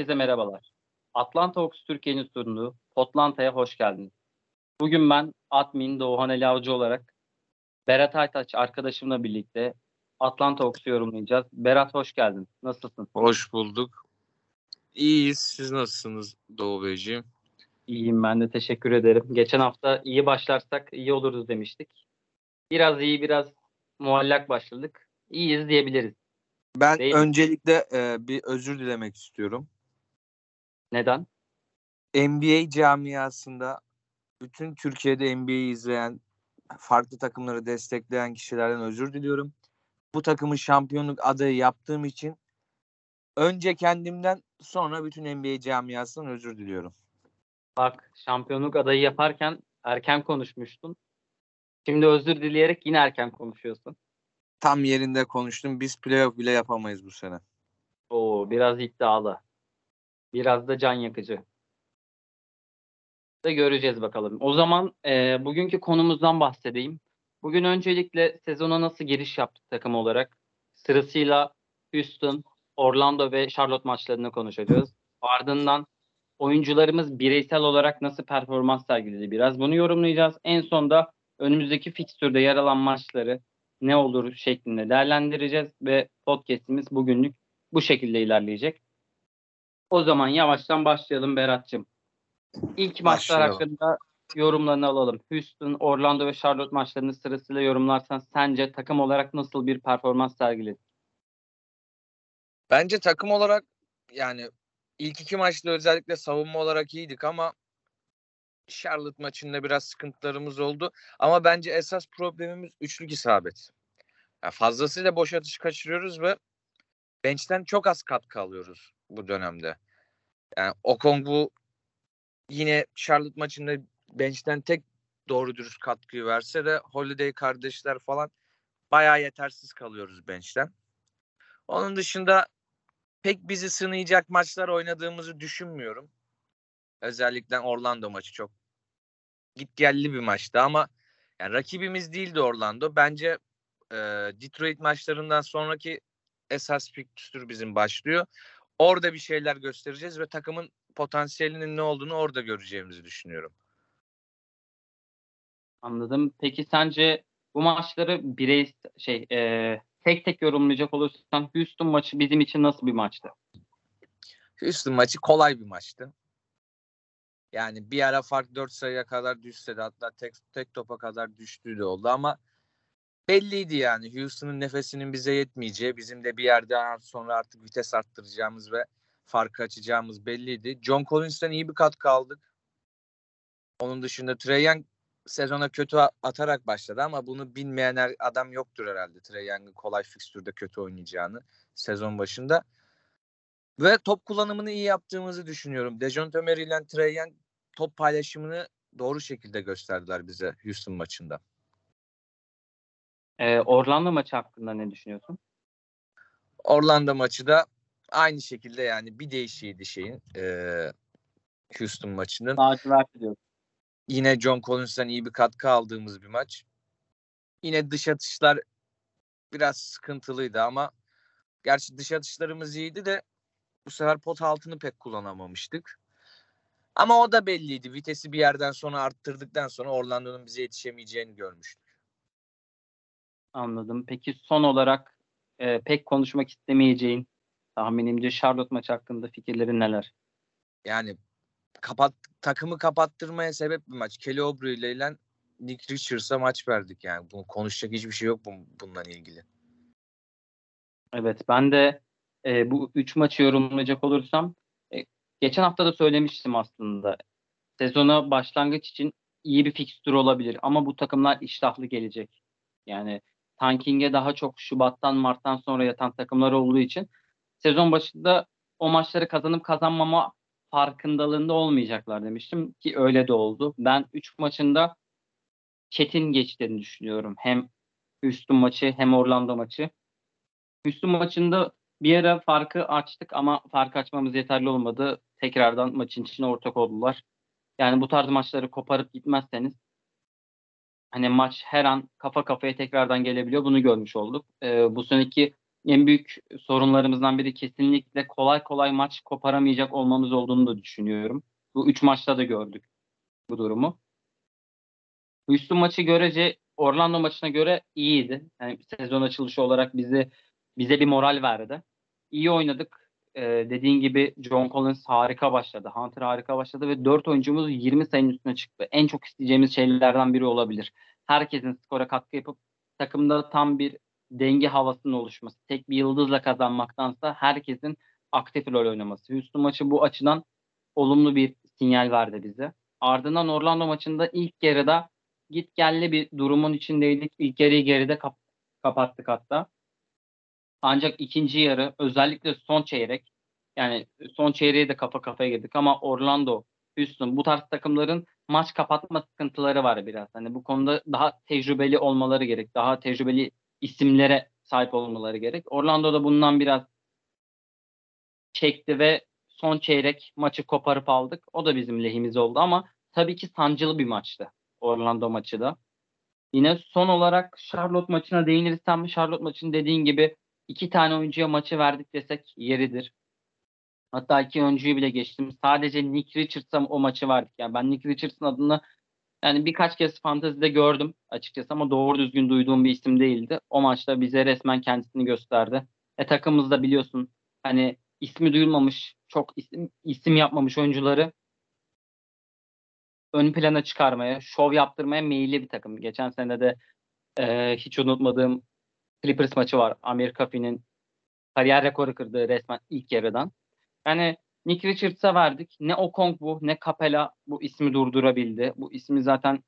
Herkese merhabalar. Atlanta Hawks Türkiye'nin sunduğu Potlanta'ya hoş geldiniz. Bugün ben admin Doğuhan Ali Avcı olarak Berat Aytaç arkadaşımla birlikte Atlanta Hawks'u yorumlayacağız. Berat hoş geldin. Nasılsın? Hoş bulduk. İyiyiz. Siz nasılsınız Doğu Beyciğim? İyiyim ben de teşekkür ederim. Geçen hafta iyi başlarsak iyi oluruz demiştik. Biraz iyi biraz muallak başladık. İyiyiz diyebiliriz. Ben Değil öncelikle e, bir özür dilemek istiyorum. Neden? NBA camiasında bütün Türkiye'de NBA'yi izleyen, farklı takımları destekleyen kişilerden özür diliyorum. Bu takımın şampiyonluk adayı yaptığım için önce kendimden sonra bütün NBA camiasından özür diliyorum. Bak şampiyonluk adayı yaparken erken konuşmuştun. Şimdi özür dileyerek yine erken konuşuyorsun. Tam yerinde konuştum. Biz playoff bile yapamayız bu sene. Oo biraz iddialı. Biraz da can yakıcı. Da göreceğiz bakalım. O zaman e, bugünkü konumuzdan bahsedeyim. Bugün öncelikle sezona nasıl giriş yaptık takım olarak? Sırasıyla Houston, Orlando ve Charlotte maçlarını konuşacağız. Ardından oyuncularımız bireysel olarak nasıl performans sergiledi biraz bunu yorumlayacağız. En sonda önümüzdeki fikstürde yer alan maçları ne olur şeklinde değerlendireceğiz ve podcast'imiz bugünlük bu şekilde ilerleyecek. O zaman yavaştan başlayalım Berat'cığım. İlk maçlar Başlayalım. hakkında yorumlarını alalım. Houston, Orlando ve Charlotte maçlarını sırasıyla yorumlarsan sence takım olarak nasıl bir performans sergiledi? Bence takım olarak yani ilk iki maçta özellikle savunma olarak iyiydik ama Charlotte maçında biraz sıkıntılarımız oldu. Ama bence esas problemimiz üçlük isabet. Yani fazlasıyla boş atış kaçırıyoruz ve bench'ten çok az katkı alıyoruz bu dönemde. Yani Okongwu yine Charlotte maçında bench'ten tek doğru dürüst katkıyı verse de Holiday kardeşler falan bayağı yetersiz kalıyoruz bench'ten. Onun dışında pek bizi sınayacak maçlar oynadığımızı düşünmüyorum. Özellikle Orlando maçı çok gitgelli bir maçtı ama yani rakibimiz değildi Orlando. Bence e, Detroit maçlarından sonraki esas fikstür bizim başlıyor. Orada bir şeyler göstereceğiz ve takımın potansiyelinin ne olduğunu orada göreceğimizi düşünüyorum. Anladım. Peki sence bu maçları birey şey e, tek tek yorumlayacak olursan Houston maçı bizim için nasıl bir maçtı? Houston maçı kolay bir maçtı. Yani bir ara fark 4 sayıya kadar düşse de hatta tek, tek topa kadar düştüğü de oldu ama belliydi yani Houston'ın nefesinin bize yetmeyeceği, bizim de bir yerden sonra artık vites arttıracağımız ve farkı açacağımız belliydi. John Collins'ten iyi bir katkı aldık. Onun dışında Trey Young sezona kötü atarak başladı ama bunu bilmeyen her adam yoktur herhalde. Trey Young'ın kolay fikstürde kötü oynayacağını sezon başında. Ve top kullanımını iyi yaptığımızı düşünüyorum. Dejounte Murray ile Trey Young top paylaşımını doğru şekilde gösterdiler bize Houston maçında. E, Orlando maçı hakkında ne düşünüyorsun? Orlando maçı da aynı şekilde yani bir değişiydi şeyin eee, Houston maçının. Lacivert diyor. Yine John Collins'ten iyi bir katkı aldığımız bir maç. Yine dış atışlar biraz sıkıntılıydı ama gerçi dış atışlarımız iyiydi de bu sefer pot altını pek kullanamamıştık. Ama o da belliydi. Vitesi bir yerden sonra arttırdıktan sonra Orlando'nun bize yetişemeyeceğini görmüştük. Anladım. Peki son olarak e, pek konuşmak istemeyeceğin tahminimce Charlotte maçı hakkında fikirlerin neler? Yani kapat takımı kapattırmaya sebep bir maç. Kelly Oubre ile Nick Richards'a maç verdik yani. Bunu konuşacak hiçbir şey yok bu, bununla ilgili. Evet ben de e, bu üç maçı yorumlayacak olursam e, geçen hafta da söylemiştim aslında. Sezona başlangıç için iyi bir fikstür olabilir ama bu takımlar iştahlı gelecek. Yani tanking'e daha çok Şubat'tan Mart'tan sonra yatan takımlar olduğu için sezon başında o maçları kazanıp kazanmama farkındalığında olmayacaklar demiştim ki öyle de oldu. Ben 3 maçında çetin geçtiğini düşünüyorum. Hem Houston maçı hem Orlando maçı. Houston maçında bir ara farkı açtık ama farkı açmamız yeterli olmadı. Tekrardan maçın içine ortak oldular. Yani bu tarz maçları koparıp gitmezseniz hani maç her an kafa kafaya tekrardan gelebiliyor. Bunu görmüş olduk. Ee, bu seneki en büyük sorunlarımızdan biri kesinlikle kolay kolay maç koparamayacak olmamız olduğunu da düşünüyorum. Bu üç maçta da gördük bu durumu. Houston maçı görece Orlando maçına göre iyiydi. Yani sezon açılışı olarak bizi bize bir moral verdi. İyi oynadık. Ee, dediğin gibi John Collins harika başladı. Hunter harika başladı ve 4 oyuncumuz 20 sayının üstüne çıktı. En çok isteyeceğimiz şeylerden biri olabilir. Herkesin skora katkı yapıp takımda tam bir denge havasının oluşması. Tek bir yıldızla kazanmaktansa herkesin aktif rol oynaması. Houston maçı bu açıdan olumlu bir sinyal verdi bize. Ardından Orlando maçında ilk yarıda git gelli bir durumun içindeydik. İlk yarıyı geride kap kapattık hatta. Ancak ikinci yarı özellikle son çeyrek yani son çeyreğe de kafa kafaya girdik ama Orlando, Houston bu tarz takımların maç kapatma sıkıntıları var biraz. Hani bu konuda daha tecrübeli olmaları gerek. Daha tecrübeli isimlere sahip olmaları gerek. Orlando da bundan biraz çekti ve son çeyrek maçı koparıp aldık. O da bizim lehimiz oldu ama tabii ki sancılı bir maçtı. Orlando maçı da. Yine son olarak Charlotte maçına değinirsem Charlotte maçının dediğin gibi iki tane oyuncuya maçı verdik desek yeridir. Hatta iki oyuncuyu bile geçtim. Sadece Nick Richards'a o maçı verdik. Yani ben Nick Richards'ın adını yani birkaç kez fantezide gördüm açıkçası ama doğru düzgün duyduğum bir isim değildi. O maçta bize resmen kendisini gösterdi. E takımımızda biliyorsun hani ismi duyulmamış, çok isim, isim yapmamış oyuncuları ön plana çıkarmaya, şov yaptırmaya meyilli bir takım. Geçen sene de e, hiç unutmadığım Clippers maçı var. Amir Kafi'nin kariyer rekoru kırdığı resmen ilk yarıdan. Yani Nick Richards'a verdik. Ne Okong bu ne Capella bu ismi durdurabildi. Bu ismi zaten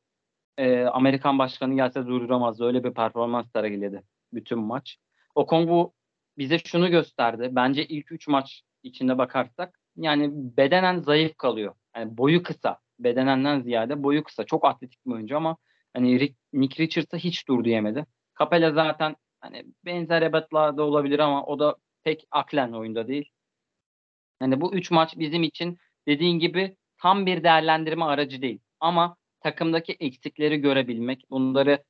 e, Amerikan başkanı gelse durduramazdı. Öyle bir performans sergiledi bütün maç. Okong bu bize şunu gösterdi. Bence ilk 3 maç içinde bakarsak yani bedenen zayıf kalıyor. Yani boyu kısa. Bedenenden ziyade boyu kısa. Çok atletik bir oyuncu ama hani Nick Richards'a hiç dur diyemedi. Capella zaten hani benzer ebatlarda olabilir ama o da pek aklen oyunda değil. Yani bu üç maç bizim için dediğin gibi tam bir değerlendirme aracı değil. Ama takımdaki eksikleri görebilmek, bunları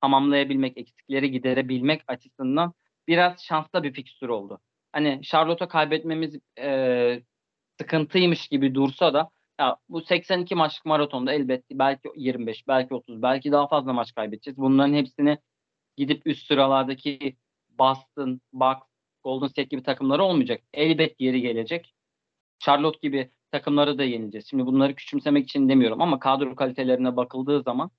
tamamlayabilmek, eksikleri giderebilmek açısından biraz şanslı bir fikstür oldu. Hani Charlotte'a kaybetmemiz e, sıkıntıymış gibi dursa da ya bu 82 maçlık maratonda elbette belki 25, belki 30, belki daha fazla maç kaybedeceğiz. Bunların hepsini gidip üst sıralardaki Boston, Bucks, Golden State gibi takımları olmayacak. Elbet yeri gelecek. Charlotte gibi takımları da yeneceğiz. Şimdi bunları küçümsemek için demiyorum ama kadro kalitelerine bakıldığı zaman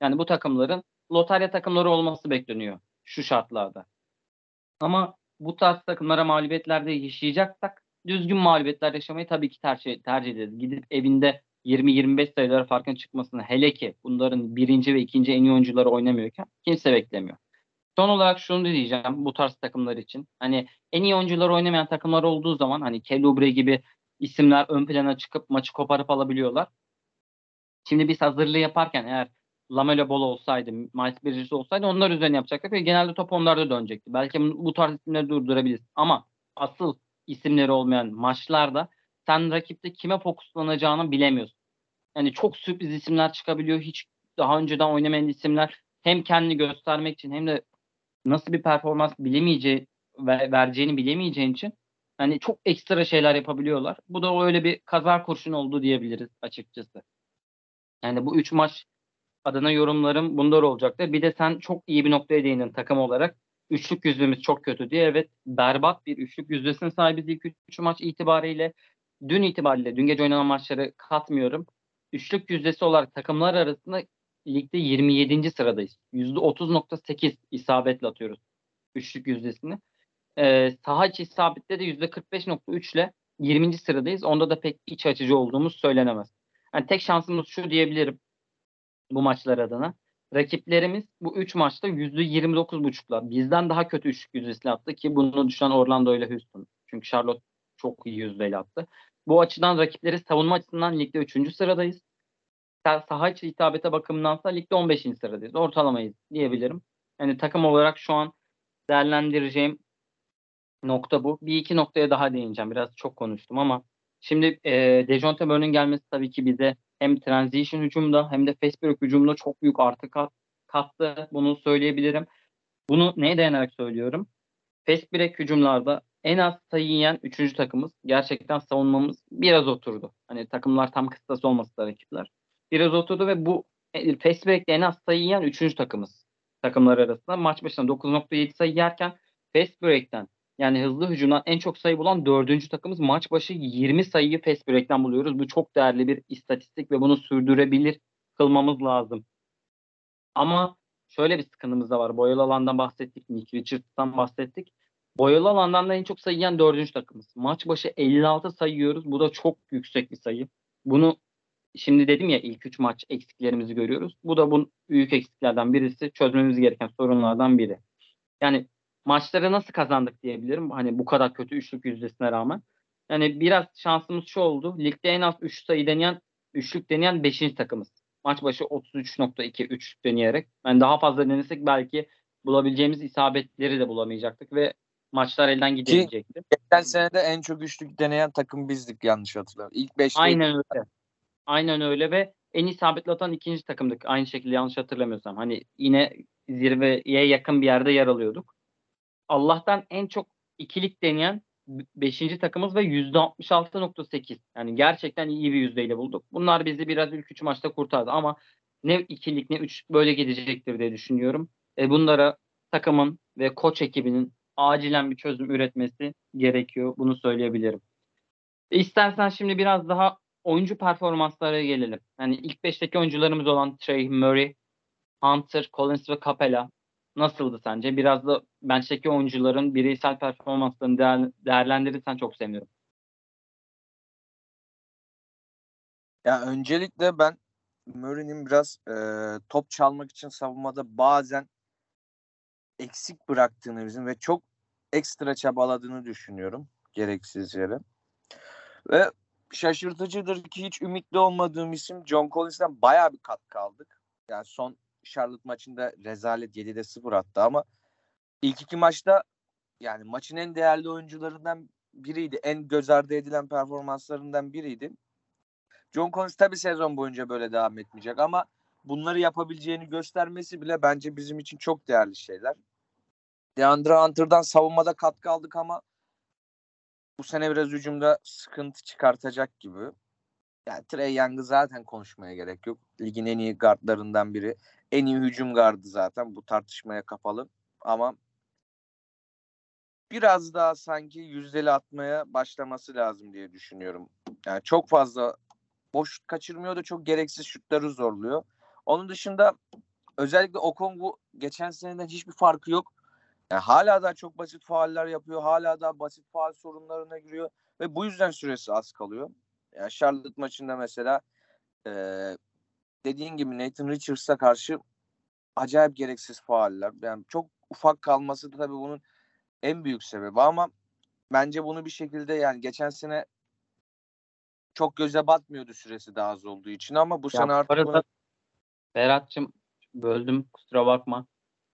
yani bu takımların lotarya takımları olması bekleniyor şu şartlarda. Ama bu tarz takımlara mağlubiyetlerde yaşayacaksak düzgün mağlubiyetler yaşamayı tabii ki tercih, tercih ederiz. Gidip evinde 20-25 sayılara farkın çıkmasını hele ki bunların birinci ve ikinci en iyi oyuncuları oynamıyorken kimse beklemiyor. Son olarak şunu diyeceğim bu tarz takımlar için. Hani en iyi oyuncular oynamayan takımlar olduğu zaman hani Kelly gibi isimler ön plana çıkıp maçı koparıp alabiliyorlar. Şimdi biz hazırlığı yaparken eğer Lamelo Ball olsaydı, Miles Bridges olsaydı onlar üzerine yapacaklar ve genelde top onlarda dönecekti. Belki bu tarz isimleri durdurabiliriz. Ama asıl isimleri olmayan maçlarda sen rakipte kime fokuslanacağını bilemiyorsun. Yani çok sürpriz isimler çıkabiliyor. Hiç daha önceden oynamayan isimler hem kendini göstermek için hem de nasıl bir performans bilemeyeceği ve vereceğini bilemeyeceğin için hani çok ekstra şeyler yapabiliyorlar. Bu da öyle bir kaza kurşun oldu diyebiliriz açıkçası. Yani bu üç maç adına yorumlarım bunlar olacaktır. Bir de sen çok iyi bir noktaya değindin takım olarak. Üçlük yüzdemiz çok kötü diye. Evet berbat bir üçlük yüzdesine sahibiz ilk üç maç itibariyle. Dün itibariyle, dün gece oynanan maçları katmıyorum. Üçlük yüzdesi olarak takımlar arasında ligde 27. sıradayız. %30.8 isabetle atıyoruz üçlük yüzdesini. Ee, saha içi isabette de %45.3 ile 20. sıradayız. Onda da pek iç açıcı olduğumuz söylenemez. Yani tek şansımız şu diyebilirim bu maçlar adına. Rakiplerimiz bu 3 maçta %29.5'lar. Bizden daha kötü üçlük yüzdesiyle attı ki bunu düşen Orlando ile Houston. Çünkü Charlotte çok iyi yüzdeyle attı. Bu açıdan rakipleri savunma açısından ligde 3. sıradayız saha içi hitabete bakımındansa ligde 15. sıradayız. Ortalamayız diyebilirim. Yani takım olarak şu an değerlendireceğim nokta bu. Bir iki noktaya daha değineceğim. Biraz çok konuştum ama şimdi e, Dejounte Murray'nin gelmesi tabii ki bize hem transition hücumda hem de fast hücumda çok büyük artı kat, kattı. Bunu söyleyebilirim. Bunu neye dayanarak söylüyorum? fast break hücumlarda en az sayı yiyen 3. takımız. Gerçekten savunmamız biraz oturdu. Hani takımlar tam kıstası olması da rakipler. Biraz oturdu ve bu e, fast break'te en az sayı yiyen 3. takımız. Takımlar arasında. Maç başına 9.7 sayı yerken fast break'ten yani hızlı hücumdan en çok sayı bulan dördüncü takımız maç başı 20 sayıyı fast break'ten buluyoruz. Bu çok değerli bir istatistik ve bunu sürdürebilir kılmamız lazım. Ama şöyle bir sıkıntımız da var. Boyalı alandan bahsettik. Nick Richards'tan bahsettik. Boyalı alandan da en çok sayı yiyen dördüncü takımız. Maç başı 56 sayıyoruz. Bu da çok yüksek bir sayı. Bunu şimdi dedim ya ilk 3 maç eksiklerimizi görüyoruz. Bu da bu büyük eksiklerden birisi. Çözmemiz gereken sorunlardan biri. Yani maçları nasıl kazandık diyebilirim. Hani bu kadar kötü üçlük yüzdesine rağmen. Yani biraz şansımız şu oldu. Ligde en az 3 sayı deneyen, üçlük deneyen 5. takımız. Maç başı 33.2 üçlük deneyerek. Yani daha fazla denesek belki bulabileceğimiz isabetleri de bulamayacaktık ve maçlar elden gidemeyecekti. Geçen sene de en çok üçlük deneyen takım bizdik yanlış hatırlamıyorum. İlk 5'te Aynen öyle. Aynen öyle ve en isabetli atan ikinci takımdık. Aynı şekilde yanlış hatırlamıyorsam. Hani yine zirveye yakın bir yerde yer alıyorduk. Allah'tan en çok ikilik deneyen 5. takımız ve %66.8. Yani gerçekten iyi bir yüzdeyle bulduk. Bunlar bizi biraz ilk 3 maçta kurtardı ama ne ikilik ne 3 böyle gidecektir diye düşünüyorum. E bunlara takımın ve koç ekibinin acilen bir çözüm üretmesi gerekiyor. Bunu söyleyebilirim. İstersen şimdi biraz daha oyuncu performanslara gelelim. Yani ilk 5'teki oyuncularımız olan Trey Murray, Hunter, Collins ve Capella nasıldı sence? Biraz da bench'teki oyuncuların bireysel performanslarını değer, değerlendirirsen çok sevinirim. Ya öncelikle ben Murray'nin biraz e, top çalmak için savunmada bazen eksik bıraktığını bizim ve çok ekstra çabaladığını düşünüyorum gereksiz yere. Ve şaşırtıcıdır ki hiç ümitli olmadığım isim John Collins'ten bayağı bir katkı aldık. Yani son Charlotte maçında rezalet 7'de 0 attı ama ilk iki maçta yani maçın en değerli oyuncularından biriydi. En göz ardı edilen performanslarından biriydi. John Collins tabii sezon boyunca böyle devam etmeyecek ama bunları yapabileceğini göstermesi bile bence bizim için çok değerli şeyler. DeAndre Hunter'dan savunmada katkı aldık ama bu sene biraz hücumda sıkıntı çıkartacak gibi. Yani Trey Young'ı zaten konuşmaya gerek yok. Ligin en iyi gardlarından biri. En iyi hücum gardı zaten. Bu tartışmaya kapalı. Ama biraz daha sanki yüzdeli atmaya başlaması lazım diye düşünüyorum. Yani çok fazla boş kaçırmıyor da çok gereksiz şutları zorluyor. Onun dışında özellikle Okongu geçen seneden hiçbir farkı yok. Yani hala da çok basit fauller yapıyor. Hala da basit faal sorunlarına giriyor. Ve bu yüzden süresi az kalıyor. Yani Charlotte maçında mesela e, dediğin gibi Nathan Richards'a karşı acayip gereksiz fauller. Yani çok ufak kalması da tabii bunun en büyük sebebi ama bence bunu bir şekilde yani geçen sene çok göze batmıyordu süresi daha az olduğu için ama bu Ya sene artık arada bunu... Berat'cığım böldüm kusura bakma.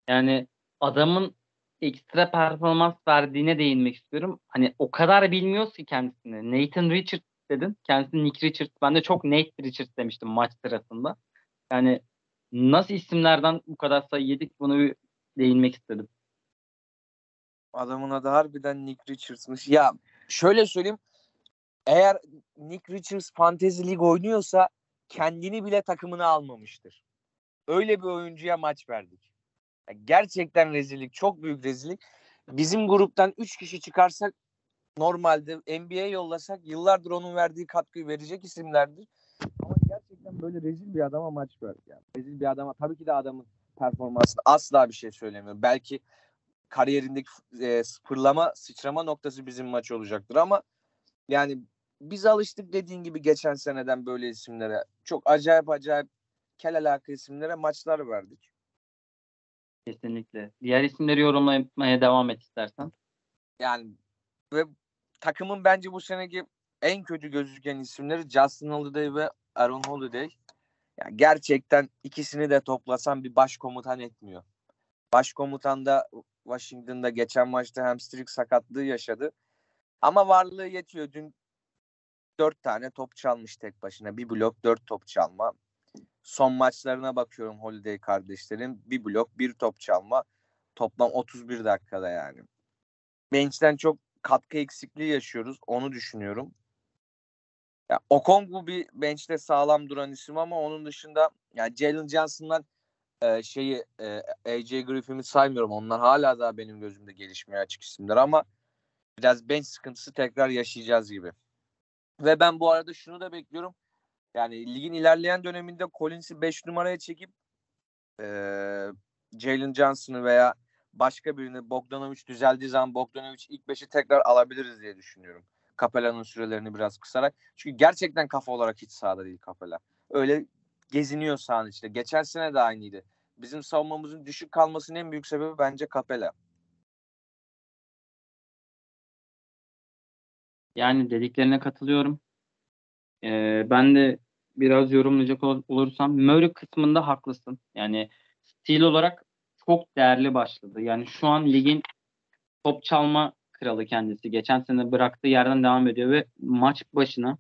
Yani adamın ekstra performans verdiğine değinmek istiyorum. Hani o kadar bilmiyoruz ki kendisini. Nathan Richards dedin. Kendisi Nick Richards. Ben de çok Nate Richards demiştim maç sırasında. Yani nasıl isimlerden bu kadar sayı yedik bunu bir değinmek istedim. Adamın adı harbiden Nick Richards'mış. Ya şöyle söyleyeyim. Eğer Nick Richards Fantasy League oynuyorsa kendini bile takımına almamıştır. Öyle bir oyuncuya maç verdik. Gerçekten rezillik. Çok büyük rezillik. Bizim gruptan 3 kişi çıkarsak normalde NBA yollasak yıllardır onun verdiği katkıyı verecek isimlerdir. Ama gerçekten böyle rezil bir adama maç verdik. Yani. Rezil bir adama tabii ki de adamın performansı asla bir şey söylemiyor. Belki kariyerindeki e, fırlama, sıçrama noktası bizim maç olacaktır ama yani biz alıştık dediğin gibi geçen seneden böyle isimlere. Çok acayip acayip kel alaka isimlere maçlar verdik. Kesinlikle. Diğer isimleri yorumlamaya devam et istersen. Yani ve takımın bence bu seneki en kötü gözüken isimleri Justin Holiday ve Aaron Holiday. Yani gerçekten ikisini de toplasan bir başkomutan etmiyor. Başkomutan da Washington'da geçen maçta hamstring sakatlığı yaşadı. Ama varlığı yetiyor. Dün dört tane top çalmış tek başına. Bir blok, dört top çalma. Son maçlarına bakıyorum Holiday kardeşlerin. Bir blok, bir top çalma. Toplam 31 dakikada yani. bench'ten çok katkı eksikliği yaşıyoruz. Onu düşünüyorum. Ya Okongwu bir bench'te sağlam duran isim ama onun dışında yani Jalen Johnson'lar e, şeyi e, AJ Griffin'i saymıyorum. Onlar hala daha benim gözümde gelişmeye açık isimler ama biraz bench sıkıntısı tekrar yaşayacağız gibi. Ve ben bu arada şunu da bekliyorum. Yani ligin ilerleyen döneminde Collins'i 5 numaraya çekip e, Jalen Johnson'ı veya başka birini Bogdanovic düzeldiği zaman Bogdanovic ilk 5'i tekrar alabiliriz diye düşünüyorum. Capella'nın sürelerini biraz kısarak. Çünkü gerçekten kafa olarak hiç sahada değil Capella. Öyle geziniyor sahanın içinde. Geçen sene de aynıydı. Bizim savunmamızın düşük kalmasının en büyük sebebi bence Capella. Yani dediklerine katılıyorum. Ee, ben de biraz yorumlayacak ol- olursam Murray kısmında haklısın. Yani stil olarak çok değerli başladı. Yani şu an ligin top çalma kralı kendisi. Geçen sene bıraktığı yerden devam ediyor ve maç başına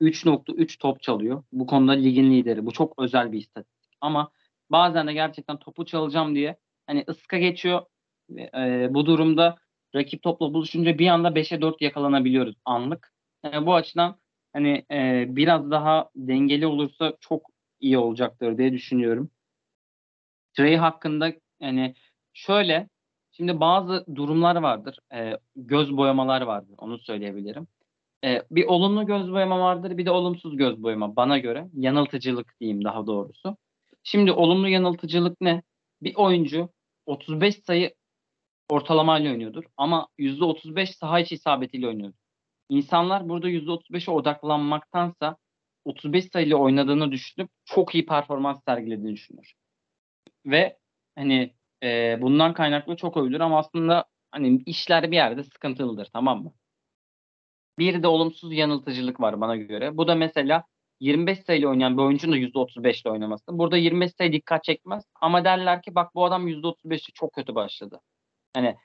3.3 top çalıyor. Bu konuda ligin lideri. Bu çok özel bir istatistik. Ama bazen de gerçekten topu çalacağım diye hani ıska geçiyor. Ee, bu durumda rakip topla buluşunca bir anda 5'e 4 yakalanabiliyoruz anlık. Yani bu açıdan hani e, biraz daha dengeli olursa çok iyi olacaktır diye düşünüyorum. Trey hakkında yani şöyle şimdi bazı durumlar vardır. E, göz boyamalar vardır. Onu söyleyebilirim. E, bir olumlu göz boyama vardır, bir de olumsuz göz boyama bana göre. Yanıltıcılık diyeyim daha doğrusu. Şimdi olumlu yanıltıcılık ne? Bir oyuncu 35 sayı ortalamayla oynuyordur ama %35 saha içi isabetiyle oynuyordur. İnsanlar burada %35'e odaklanmaktansa 35 sayıyla oynadığını düşünüp çok iyi performans sergilediğini düşünür. Ve hani e, bundan kaynaklı çok övülür ama aslında hani işler bir yerde sıkıntılıdır tamam mı? Bir de olumsuz yanıltıcılık var bana göre. Bu da mesela 25 sayıyla oynayan bir oyuncunun da %35 ile oynaması. Burada 25 sayı dikkat çekmez ama derler ki bak bu adam %35'i çok kötü başladı. Hani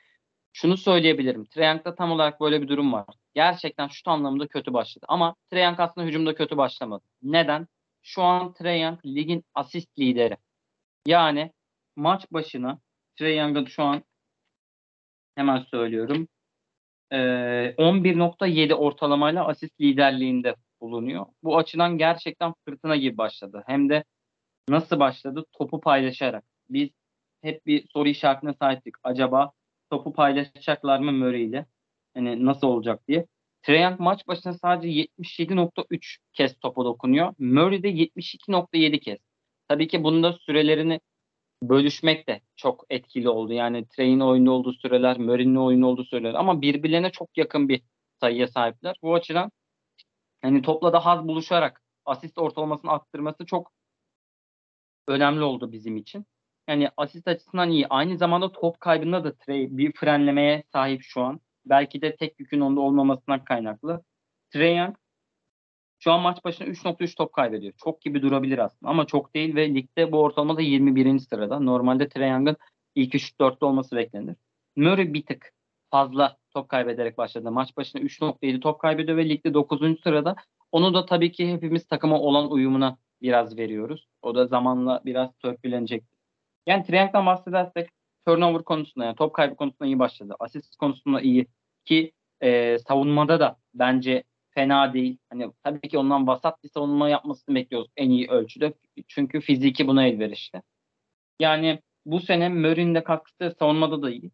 şunu söyleyebilirim. Triangle'da tam olarak böyle bir durum var. Gerçekten şut anlamında kötü başladı. Ama Triangle aslında hücumda kötü başlamadı. Neden? Şu an Triangle ligin asist lideri. Yani maç başına Triangle şu an hemen söylüyorum. Ee, 11.7 ortalamayla asist liderliğinde bulunuyor. Bu açıdan gerçekten fırtına gibi başladı. Hem de nasıl başladı? Topu paylaşarak. Biz hep bir soru işaretine sahiptik. Acaba topu paylaşacaklar mı Murray ile? Hani nasıl olacak diye. Trae maç başına sadece 77.3 kez topa dokunuyor. Murray de 72.7 kez. Tabii ki bunda sürelerini bölüşmek de çok etkili oldu. Yani Trey'in oyunda olduğu süreler, Murray'nin oyunda olduğu süreler ama birbirlerine çok yakın bir sayıya sahipler. Bu açıdan hani topla da haz buluşarak asist ortalamasını arttırması çok önemli oldu bizim için. Yani asist açısından iyi. Aynı zamanda top kaybında da Trey bir frenlemeye sahip şu an. Belki de tek yükün onda olmamasından kaynaklı. Trey Young şu an maç başına 3.3 top kaybediyor. Çok gibi durabilir aslında ama çok değil ve ligde bu ortalamada 21. sırada. Normalde Trey Young'ın ilk 3-4'te olması beklenir. Murray bir tık fazla top kaybederek başladı. Maç başına 3.7 top kaybediyor ve ligde 9. sırada. Onu da tabii ki hepimiz takıma olan uyumuna biraz veriyoruz. O da zamanla biraz törpülenecek. Yani Triangle'dan bahsedersek turnover konusunda yani top kaybı konusunda iyi başladı. Asist konusunda iyi ki e, savunmada da bence fena değil. Hani tabii ki ondan vasat bir savunma yapmasını bekliyoruz en iyi ölçüde. Çünkü fiziki buna elverişli. Yani bu sene Murray'nin de katkısı savunmada da iyi.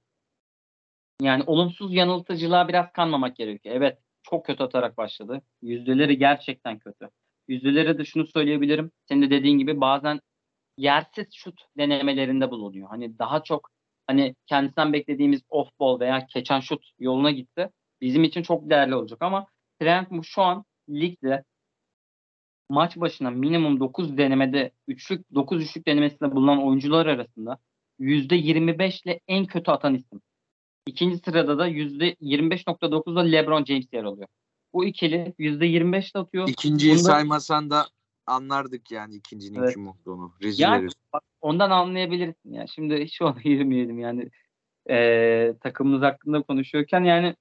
Yani olumsuz yanıltıcılığa biraz kanmamak gerekiyor. Evet çok kötü atarak başladı. Yüzdeleri gerçekten kötü. Yüzdeleri de şunu söyleyebilirim. Senin de dediğin gibi bazen yersiz şut denemelerinde bulunuyor. Hani daha çok hani kendisinden beklediğimiz off ball veya keçen şut yoluna gitti. Bizim için çok değerli olacak ama Trent şu an ligde maç başına minimum 9 denemede üçlük 9 üçlük denemesinde bulunan oyuncular arasında %25 ile en kötü atan isim. İkinci sırada da %25.9'da LeBron James yer alıyor. Bu ikili %25 ile atıyor. İkinciyi Bunda- saymasan da anlardık yani ikincinin Evet. kim olduğunu. Rezil Yani bak, ondan anlayabilirsin ya. Şimdi hiç ona girmeyelim yani. Ee, takımımız hakkında konuşuyorken yani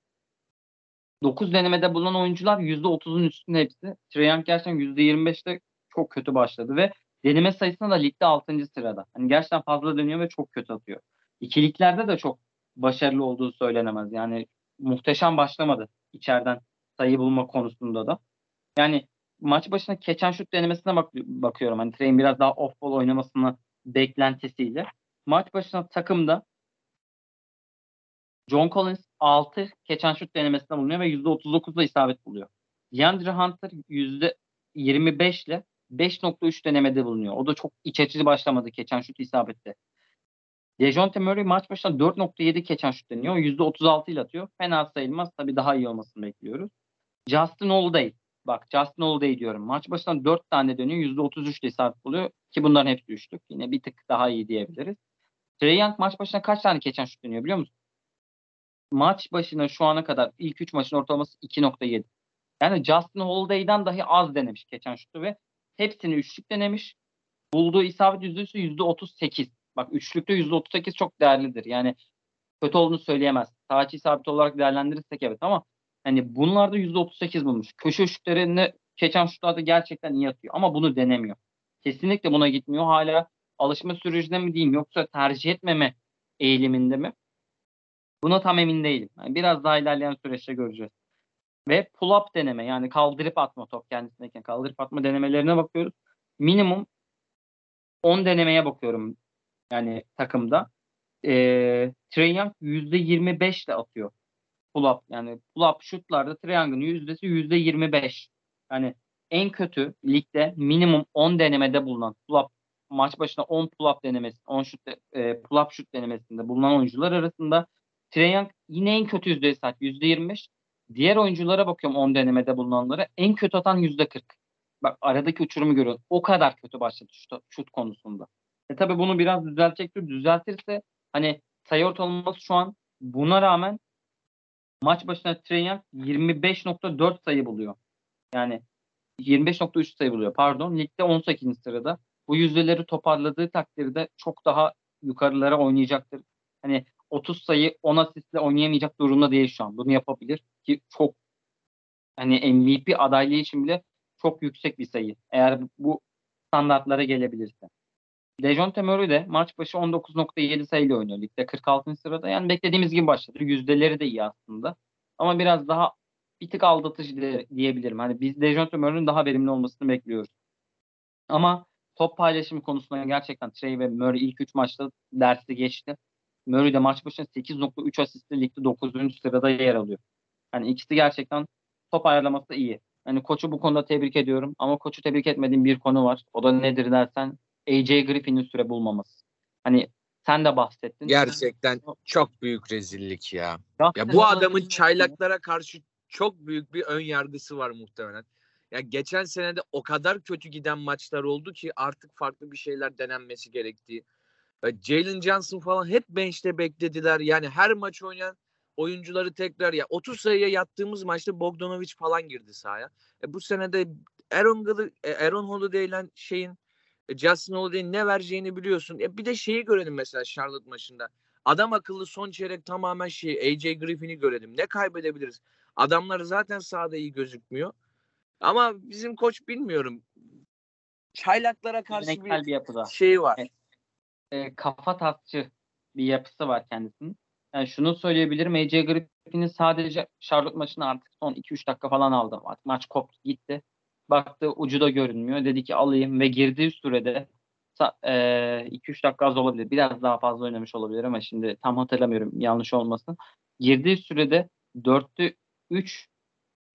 9 denemede bulunan oyuncular %30'un üstünde hepsi. Trae Young gerçekten %25'te çok kötü başladı ve deneme sayısında da ligde 6. sırada. Hani gerçekten fazla deniyor ve çok kötü atıyor. İkiliklerde de çok başarılı olduğu söylenemez. Yani muhteşem başlamadı içeriden sayı bulma konusunda da. Yani maç başına keçen şut denemesine bak bakıyorum. Hani Trey'in biraz daha off ball oynamasını beklentisiyle. Maç başına takımda John Collins 6 keçen şut denemesinde bulunuyor ve %39'da isabet buluyor. DeAndre Hunter %25 ile 5.3 denemede bulunuyor. O da çok iç açıcı başlamadı keçen şut isabette. Dejounte Murray maç başına 4.7 keçen şut deniyor. %36 ile atıyor. Fena sayılmaz. Tabii daha iyi olmasını bekliyoruz. Justin Holiday. Bak Justin Holiday diyorum. Maç başına 4 tane dönüyor. %33 ile isabet buluyor. Ki bunların hepsi üçlük. Yine bir tık daha iyi diyebiliriz. Trey Young maç başına kaç tane keçen şut deniyor biliyor musun? Maç başına şu ana kadar ilk 3 maçın ortalaması 2.7. Yani Justin Holiday'den dahi az denemiş geçen şutu ve hepsini üçlük denemiş. Bulduğu isabet yüzdesi %38. Bak üçlükte %38 çok değerlidir. Yani kötü olduğunu söyleyemez. Saat isabet olarak değerlendirirsek evet ama hani bunlarda %38 bulmuş. Köşe şutlarını geçen şutlarda gerçekten iyi atıyor ama bunu denemiyor. Kesinlikle buna gitmiyor. Hala alışma sürecinde mi diyeyim yoksa tercih etmeme eğiliminde mi? Buna tam emin değilim. Yani biraz daha ilerleyen süreçte göreceğiz. Ve pull-up deneme yani kaldırıp atma top kendisindeyken kaldırıp atma denemelerine bakıyoruz. Minimum 10 denemeye bakıyorum yani takımda. Ee, Trae Young %25 ile atıyor. Pull-up yani pull-up şutlarda Trae Young'ın yüzdesi %25. Yani en kötü ligde minimum 10 denemede bulunan pull-up maç başına 10 pull-up denemesi, 10 şut e, pull-up şut denemesinde bulunan oyuncular arasında Young yine en kötü yüzdeye sahip %25. Diğer oyunculara bakıyorum 10 denemede bulunanlara. En kötü atan %40. Bak aradaki uçurumu görüyoruz. O kadar kötü başladı şut, şut konusunda. E tabi bunu biraz düzeltecektir. Düzeltirse hani sayı ortalaması şu an buna rağmen maç başına Young 25.4 sayı buluyor. Yani 25.3 sayı buluyor pardon. Ligde 18. sırada. Bu yüzdeleri toparladığı takdirde çok daha yukarılara oynayacaktır. Hani 30 sayı 10 asistle oynayamayacak durumda değil şu an. Bunu yapabilir ki çok hani MVP adaylığı için bile çok yüksek bir sayı. Eğer bu standartlara gelebilirse. Dejounte Murray de maç başı 19.7 sayıyla oynuyor ligde 46. sırada. Yani beklediğimiz gibi başladı. Yüzdeleri de iyi aslında. Ama biraz daha bir tık aldatıcı diyebilirim. Hani biz Dejounte Murray'nin daha verimli olmasını bekliyoruz. Ama top paylaşımı konusunda gerçekten Trey ve Murray ilk 3 maçta dersi geçti. Murray de maç başına 8.3 asistli ligde 9. sırada yer alıyor. Hani ikisi gerçekten top ayarlaması iyi. Hani koçu bu konuda tebrik ediyorum ama koçu tebrik etmediğim bir konu var. O da nedir dersen AJ Griffin'in süre bulmaması. Hani sen de bahsettin. Gerçekten çok büyük rezillik ya. Ya bu adamın çaylaklara karşı çok büyük bir ön yargısı var muhtemelen. Ya geçen senede o kadar kötü giden maçlar oldu ki artık farklı bir şeyler denenmesi gerektiği. Jalen Johnson falan hep bench'te beklediler. Yani her maç oynayan oyuncuları tekrar ya 30 sayıya yattığımız maçta Bogdanovic falan girdi sahaya. E bu sene de Aaron, e, Aaron Holiday'le şeyin e, Justin Holiday'in ne vereceğini biliyorsun. E bir de şeyi görelim mesela Charlotte maçında. Adam akıllı son çeyrek tamamen şey AJ Griffin'i görelim. Ne kaybedebiliriz? Adamlar zaten sahada iyi gözükmüyor. Ama bizim koç bilmiyorum. Çaylaklara karşı bir, bir yapıda. şey var. Evet. E, kafa tasçı bir yapısı var kendisinin. Yani şunu söyleyebilirim. AJ Griffin'in sadece Charlotte maçını artık son 2-3 dakika falan aldı. Artık maç koptu gitti. Baktı ucu da görünmüyor. Dedi ki alayım ve girdiği sürede 2-3 dakika az olabilir. Biraz daha fazla oynamış olabilir ama şimdi tam hatırlamıyorum yanlış olmasın. Girdiği sürede 4'te 3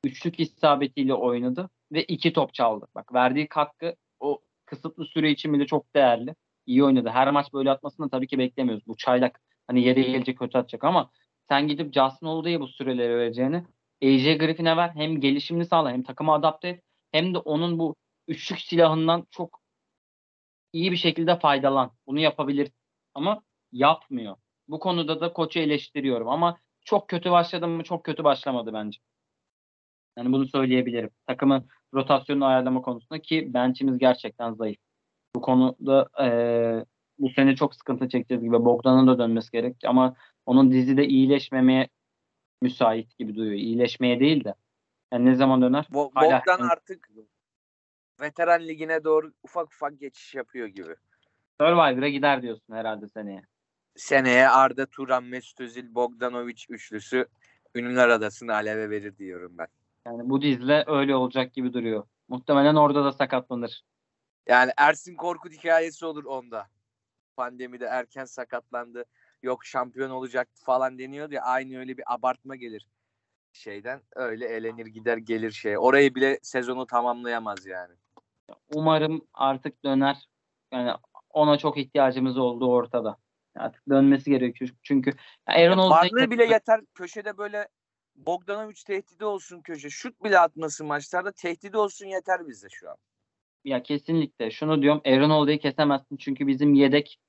üçlük isabetiyle oynadı ve 2 top çaldı. Bak verdiği katkı o kısıtlı süre için bile çok değerli. İyi oynadı. Her maç böyle atmasını tabii ki beklemiyoruz. Bu çaylak Hani yere gelecek kötü atacak ama sen gidip Justin Holiday'e bu süreleri vereceğini AJ Griffin'e ver. Hem gelişimini sağla hem takıma adapte et. Hem de onun bu üçlük silahından çok iyi bir şekilde faydalan. Bunu yapabilir. Ama yapmıyor. Bu konuda da koçu eleştiriyorum ama çok kötü başladı mı? Çok kötü başlamadı bence. Yani bunu söyleyebilirim. Takımın rotasyonunu ayarlama konusunda ki bench'imiz gerçekten zayıf. Bu konuda ee, bu sene çok sıkıntı çekeceğiz gibi. Bogdan'ın da dönmesi gerek ama onun dizide iyileşmemeye müsait gibi duyuyor. İyileşmeye değil de. Yani ne zaman döner? Bo Hala Bogdan artık veteran ligine doğru ufak ufak geçiş yapıyor gibi. Survivor'a gider diyorsun herhalde seneye. seneye Arda Turan, Mesut Özil, Bogdanovic üçlüsü Ünlüler Adası'nı aleve verir diyorum ben. Yani bu dizle öyle olacak gibi duruyor. Muhtemelen orada da sakatlanır. Yani Ersin Korkut hikayesi olur onda. Pandemide erken sakatlandı. Yok şampiyon olacaktı falan deniyordu ya. Aynı öyle bir abartma gelir şeyden. Öyle elenir gider gelir şey. Orayı bile sezonu tamamlayamaz yani. Umarım artık döner. Yani ona çok ihtiyacımız olduğu ortada. Artık dönmesi gerekiyor. Çünkü Aaron Old'daki- varlığı bile yeter. Köşede böyle Bogdanovic tehdidi olsun köşe. Şut bile atması maçlarda tehdidi olsun yeter bize şu an. Ya kesinlikle. Şunu diyorum. Aaron Holiday'i kesemezsin. Çünkü bizim yedek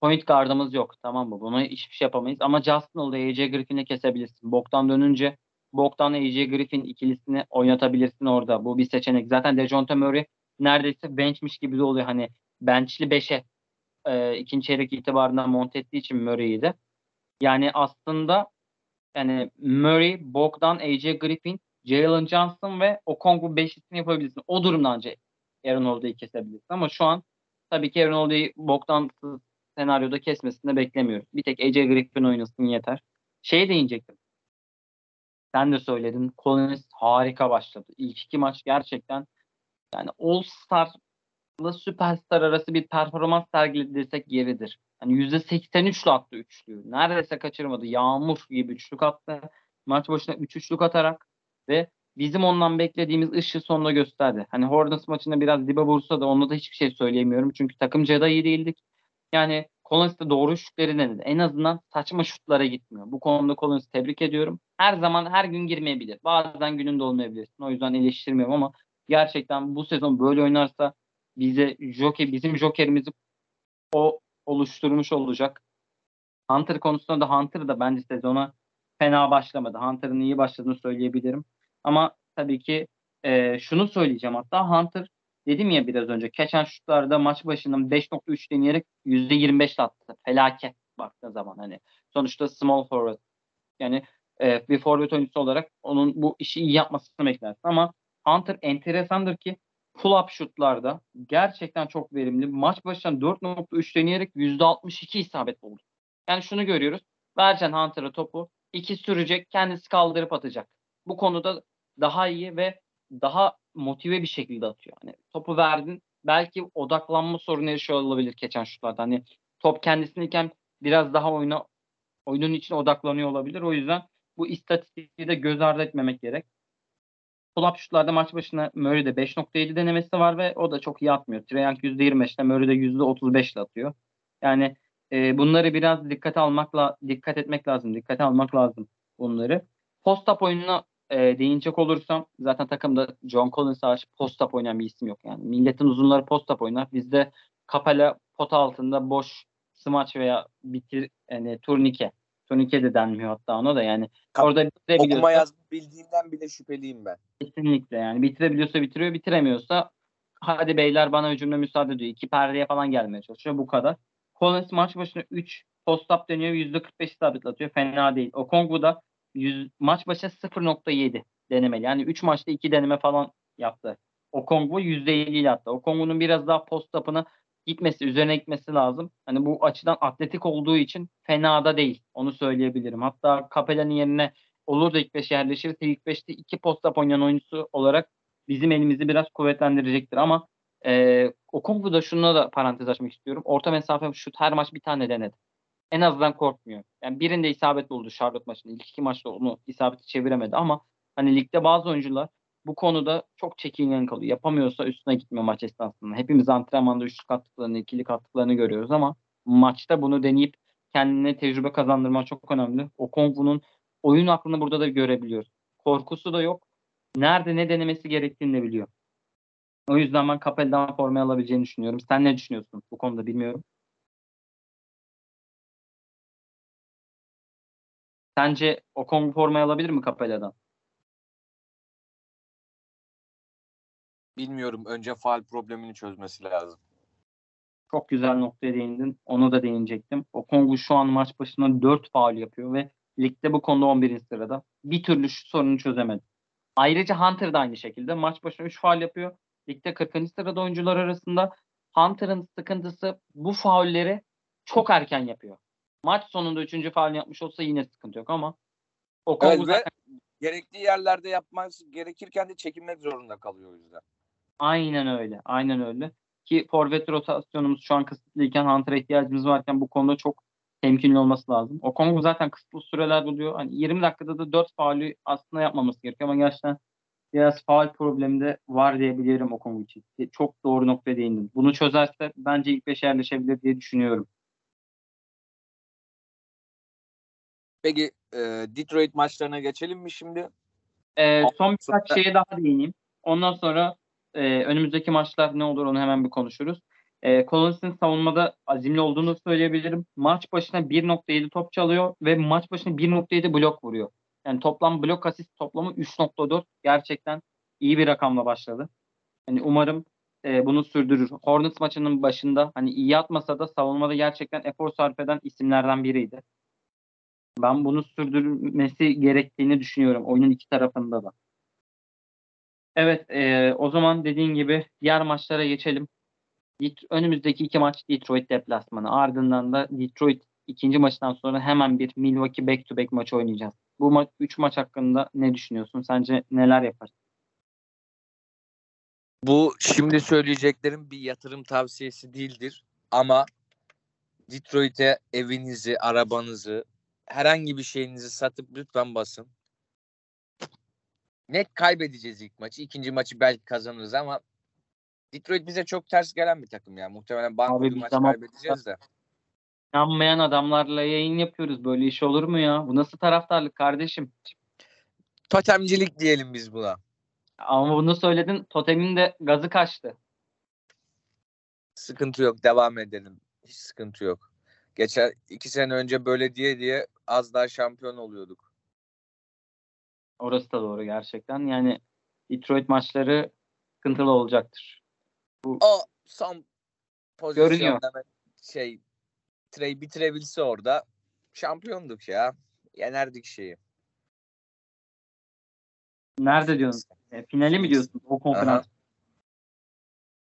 point guardımız yok. Tamam mı? Buna hiçbir şey yapamayız. Ama Justin Holiday'i AJ Griffin'le kesebilirsin. Boktan dönünce Boktan AJ Griffin ikilisini oynatabilirsin orada. Bu bir seçenek. Zaten DeJounte Murray neredeyse benchmiş gibi de oluyor. Hani benchli 5'e e, ikinci çeyrek itibarından monte ettiği için Murray'i de. Yani aslında yani Murray, Bogdan, AJ Griffin, Jalen Johnson ve Okongwu beşlisini yapabilirsin. O durumda ancak Aaron Holiday'i kesebilirsin. Ama şu an tabii ki Aaron Holiday'i Bogdan'sız senaryoda kesmesini de beklemiyoruz. Bir tek AJ Griffin oynasın yeter. Şey değinecektim. Sen de söyledin. Collins harika başladı. İlk iki maç gerçekten yani All Star'la Süperstar arası bir performans sergiledirsek yeridir. Hani %83'lü attı üçlüyü. Neredeyse kaçırmadı. Yağmur gibi üçlük attı. Maç başına 3 üçlük atarak ve bizim ondan beklediğimiz ışığı sonunda gösterdi. Hani Hornets maçında biraz dibe vursa da onda da hiçbir şey söyleyemiyorum. Çünkü takımca da iyi değildik. Yani Collins de doğru şutları denedi. En azından saçma şutlara gitmiyor. Bu konuda Collins'i tebrik ediyorum. Her zaman her gün girmeyebilir. Bazen gününde olmayabilirsin. O yüzden eleştirmiyorum ama gerçekten bu sezon böyle oynarsa bize Joker bizim Joker'imizi o oluşturmuş olacak. Hunter konusunda da Hunter da bence sezona fena başlamadı. Hunter'ın iyi başladığını söyleyebilirim. Ama tabii ki e, şunu söyleyeceğim hatta Hunter dedim ya biraz önce geçen şutlarda maç başından 5.3 deneyerek %25 attı. Felaket baktığı zaman hani. Sonuçta small forward. Yani e, bir forvet oyuncusu olarak onun bu işi iyi yapmasını beklersin ama Hunter enteresandır ki pull-up şutlarda gerçekten çok verimli. Maç başına 4.3 deneyerek %62 isabet buldu. Yani şunu görüyoruz. Vereceksin Hunter'a topu. iki sürecek. Kendisi kaldırıp atacak. Bu konuda daha iyi ve daha motive bir şekilde atıyor. Hani topu verdin. Belki odaklanma sorunu yaşıyor olabilir geçen şutlarda. Hani top kendisindeyken biraz daha oyuna oyunun için odaklanıyor olabilir. O yüzden bu istatistiği de göz ardı etmemek gerek. Pull-up şutlarda maç başına Murray'de 5.7 denemesi var ve o da çok iyi atmıyor. Trae Young %25'le Murray'de %35'le atıyor. Yani e, bunları biraz dikkate almakla dikkat etmek lazım. Dikkate almak lazım bunları. Post-up oyununa e, değinecek olursam zaten takımda John Collins hariç post-up oynayan bir isim yok. Yani milletin uzunları post-up oynar. Bizde Kapela pot altında boş smaç veya bitir yani turnike. Turnike de denmiyor hatta ona da yani. Kap- orada Okuma yazma bildiğimden bile şüpheliyim ben. kesinlikle yani bitirebiliyorsa bitiriyor bitiremiyorsa hadi beyler bana hücumda müsaade diyor. İki perdeye falan gelmeye çalışıyor bu kadar. Collins maç başına 3 post-up deniyor %45 isabet atıyor. Fena değil. Okongwu da 100, maç başına 0.7 denemeli. Yani 3 maçta 2 deneme falan yaptı. Okongwu %50 ile attı. Okongwu'nun biraz daha post-up'ına gitmesi, üzerine gitmesi lazım. Hani bu açıdan atletik olduğu için fena da değil. Onu söyleyebilirim. Hatta Capella'nın yerine olur da ilk 5'e yerleşirse ilk 5'te 2 post-up oynayan oyuncusu olarak bizim elimizi biraz kuvvetlendirecektir ama e, Okongwu şuna da parantez açmak istiyorum. Orta mesafe şut her maç bir tane denedi. En azından korkmuyor. Yani birinde isabet buldu Charlotte maçında. İlk iki maçta onu isabeti çeviremedi ama hani ligde bazı oyuncular bu konuda çok çekingen kalıyor. Yapamıyorsa üstüne gitmiyor maç esnasında. Hepimiz antrenmanda üçlük attıklarını, ikilik attıklarını görüyoruz ama maçta bunu deneyip kendine tecrübe kazandırmak çok önemli. Okongwu'nun oyun aklını burada da görebiliyoruz. Korkusu da yok. Nerede ne denemesi gerektiğini de biliyor. O yüzden ben Capella'dan formayı alabileceğini düşünüyorum. Sen ne düşünüyorsun bu konuda bilmiyorum. Sence Okongwu formayı alabilir mi Capella'dan? Bilmiyorum. Önce faal problemini çözmesi lazım. Çok güzel noktaya değindin. Onu da değinecektim. Okongwu şu an maç başına 4 faul yapıyor ve ligde bu konuda 11. sırada. Bir türlü şu sorunu çözemedi. Ayrıca Hunter da aynı şekilde maç başına 3 faul yapıyor. Ligde 40. sırada oyuncular arasında Hunter'ın sıkıntısı bu faulleri çok erken yapıyor. Maç sonunda üçüncü faal yapmış olsa yine sıkıntı yok ama Okongwu Evet, ve zaten gerektiği yerlerde yapması gerekirken de çekinmek zorunda kalıyor o yüzden. aynen öyle. Aynen öyle. Ki forvet rotasyonumuz şu an kısıtlıyken Hunter'a ihtiyacımız varken bu konuda çok temkinli olması lazım. Okongwu zaten kısıtlı süreler buluyor. Hani 20 dakikada da 4 faulü aslında yapmaması gerekiyor ama gerçekten biraz faul problemi de var diyebilirim Okongwu için. Çok doğru noktaya değindin. Bunu çözerse bence ilk 5'e yerleşebilir diye düşünüyorum. Peki e, Detroit maçlarına geçelim mi şimdi? Ee, son birkaç şeye daha değineyim. Ondan sonra e, önümüzdeki maçlar ne olur onu hemen bir konuşuruz. E, Collins'in savunmada azimli olduğunu söyleyebilirim. Maç başına 1.7 top çalıyor ve maç başına 1.7 blok vuruyor. Yani toplam blok asist toplamı 3.4. Gerçekten iyi bir rakamla başladı. Yani umarım e, bunu sürdürür. Hornets maçının başında hani iyi atmasa da savunmada gerçekten efor sarf eden isimlerden biriydi. Ben bunu sürdürmesi gerektiğini düşünüyorum oyunun iki tarafında da. Evet, e, o zaman dediğin gibi diğer maçlara geçelim. Önümüzdeki iki maç Detroit deplasmanı. Ardından da Detroit ikinci maçtan sonra hemen bir Milwaukee back to back maç oynayacağız. Bu maç, üç maç hakkında ne düşünüyorsun? Sence neler yapar? Bu şimdi söyleyeceklerim bir yatırım tavsiyesi değildir ama Detroit'e evinizi, arabanızı, herhangi bir şeyinizi satıp lütfen basın. Net kaybedeceğiz ilk maçı. İkinci maçı belki kazanırız ama Detroit bize çok ters gelen bir takım ya. Muhtemelen banko bir maç zaman- kaybedeceğiz de. İnanmayan adamlarla yayın yapıyoruz. Böyle iş olur mu ya? Bu nasıl taraftarlık kardeşim? Totemcilik diyelim biz buna. Ama bunu söyledin. Totemin de gazı kaçtı. Sıkıntı yok. Devam edelim. Hiç sıkıntı yok. Geçen iki sene önce böyle diye diye az daha şampiyon oluyorduk. Orası da doğru gerçekten. Yani Detroit maçları sıkıntılı olacaktır. O son pozisyonda şey Trey bitirebilse orada şampiyonduk ya. Yenerdik şeyi. Nerede diyorsun? E, finali mi diyorsun o konferans? Aha.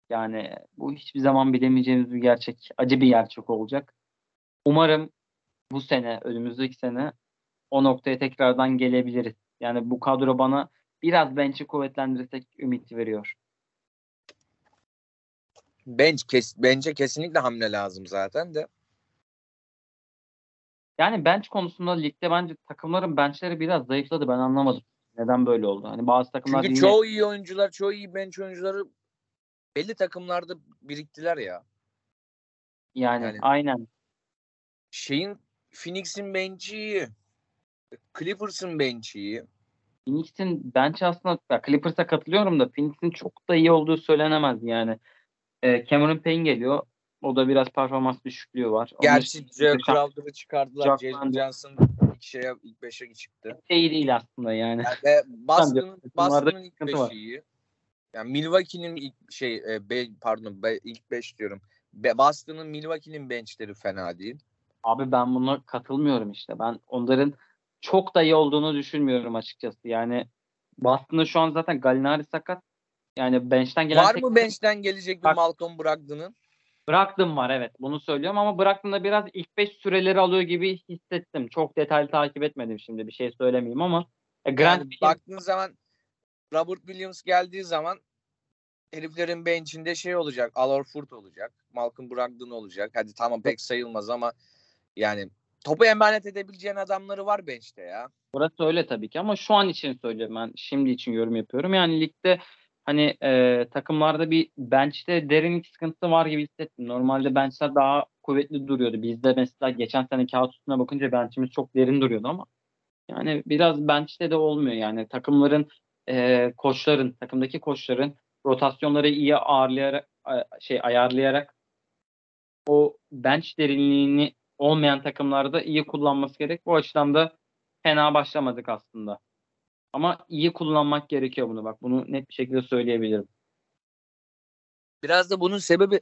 Yani bu hiçbir zaman bilemeyeceğimiz bir gerçek. Acı bir gerçek olacak. Umarım bu sene, önümüzdeki sene o noktaya tekrardan gelebiliriz. Yani bu kadro bana biraz bench'i kuvvetlendirirsek ümit veriyor. Bench kes, bence kesinlikle hamle lazım zaten de. Yani bench konusunda ligde bence takımların benchleri biraz zayıfladı. Ben anlamadım. Neden böyle oldu? Hani bazı takımlar Çünkü yine- çoğu iyi oyuncular, çoğu iyi bench oyuncuları belli takımlarda biriktiler ya. yani, yani- aynen. Şeyin Phoenix'in bench'i iyi. Clippers'ın bench'i iyi. Phoenix'in bench aslında Clippers'a katılıyorum da Phoenix'in çok da iyi olduğu söylenemez yani. E, Cameron Payne geliyor. O da biraz performans düşüklüğü var. Onun Gerçi Joe Crowder'ı çıkardılar. Van- Johnson ilk şeye ilk beşe çıktı. iyi değil aslında yani. Yani Boston'ın Boston'ın ilk var. beşi iyi. Yani Milwaukee'nin ilk şey e, be, pardon be, ilk beş diyorum. Be, Boston'ın Milwaukee'nin benchleri fena değil. Abi ben buna katılmıyorum işte. Ben onların çok da iyi olduğunu düşünmüyorum açıkçası. Yani Boston'da şu an zaten Gallinari sakat. Yani bench'ten gelen Var tek- mı bench'ten gelecek bir Bak- Malcolm Brogdon'ın? Bıraktım var evet bunu söylüyorum ama bıraktığımda biraz ilk 5 süreleri alıyor gibi hissettim. Çok detaylı takip etmedim şimdi bir şey söylemeyeyim ama e, Grant Yani baktığın zaman Robert Williams geldiği zaman heriflerin bench'inde şey olacak. Al Horford olacak. Malcolm Brogdon olacak. Hadi tamam pek sayılmaz ama yani topu emanet edebileceğin adamları var bench'te ya. Burası öyle tabii ki ama şu an için söylüyorum ben şimdi için yorum yapıyorum. Yani ligde hani e, takımlarda bir bench'te derinlik sıkıntısı var gibi hissettim. Normalde benchler daha kuvvetli duruyordu. Bizde mesela geçen sene kağıt üstüne bakınca bench'imiz çok derin duruyordu ama yani biraz bench'te de olmuyor yani takımların e, koçların takımdaki koçların rotasyonları iyi ağırlayarak şey ayarlayarak o bench derinliğini olmayan takımlarda iyi kullanması gerek. Bu açıdan da fena başlamadık aslında. Ama iyi kullanmak gerekiyor bunu bak. Bunu net bir şekilde söyleyebilirim. Biraz da bunun sebebi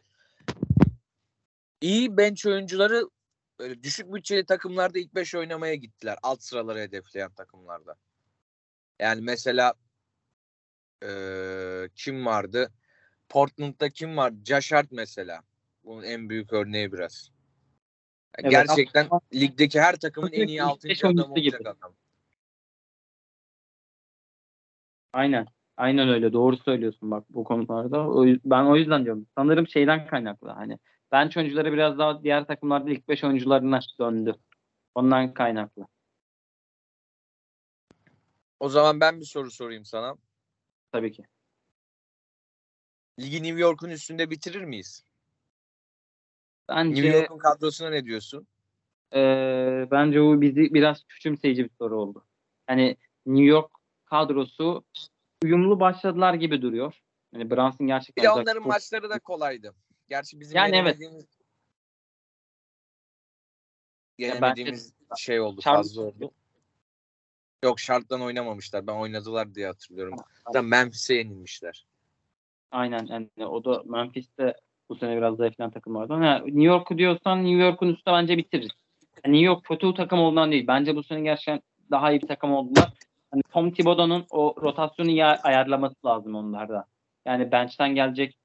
iyi bench oyuncuları böyle düşük bütçeli takımlarda ilk 5 oynamaya gittiler. Alt sıraları hedefleyen takımlarda. Yani mesela eee, kim vardı? Portland'da kim vardı? Josh mesela. Bunun en büyük örneği biraz. Evet, Gerçekten ama- ligdeki her takımın en iyi İlk 6. beş adamı oyuncusu gibi. olacak adam. Aynen. Aynen öyle. Doğru söylüyorsun bak bu konularda. O, ben o yüzden diyorum. Sanırım şeyden kaynaklı. Hani bench oyuncuları biraz daha diğer takımlarda ilk 5 oyuncularına döndü. Ondan kaynaklı. O zaman ben bir soru sorayım sana. Tabii ki. Ligi New York'un üstünde bitirir miyiz? Bence New York'un kadrosuna ne diyorsun? Ee, bence bu bizi biraz küçümseyici bir soru oldu. Hani New York kadrosu uyumlu başladılar gibi duruyor. Yani Brunson Bir gerçekten uzak- onların çok- maçları da kolaydı. Gerçi bizim Yani evet. yenemediğimiz Ya şey oldu Charlotte- fazla oldu. Yok şarttan oynamamışlar. Ben oynadılar diye hatırlıyorum. Da Memphis'e yenilmişler. Aynen yani o da Memphis'te bu sene biraz zayıflayan takımlardan. Yani New York'u diyorsan New York'un üstüne bence bitiririz. Yani New York kötü takım olduğundan değil. Bence bu sene gerçekten daha iyi bir takım oldular. Hani Tom Thibodeau'nun o rotasyonu iyi ayarlaması lazım onlarda. Yani bench'ten gelecek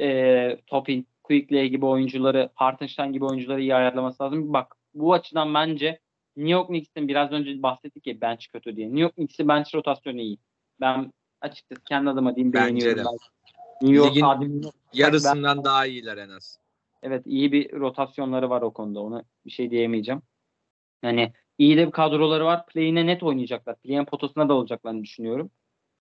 e, Topin, Quickly gibi oyuncuları, Hartenstein gibi oyuncuları iyi ayarlaması lazım. Bak bu açıdan bence New York Knicks'in biraz önce bahsettik ya bench kötü diye. New York Knicks'in bench rotasyonu iyi. Ben açıkçası kendi adıma diyeyim Bence beğeniyorum. de. Ben New York Ligin Yarısından daha iyiler en az. Evet iyi bir rotasyonları var o konuda. Ona bir şey diyemeyeceğim. Yani iyi de bir kadroları var. Play'ine net oynayacaklar. Play'in potosuna da olacaklarını düşünüyorum.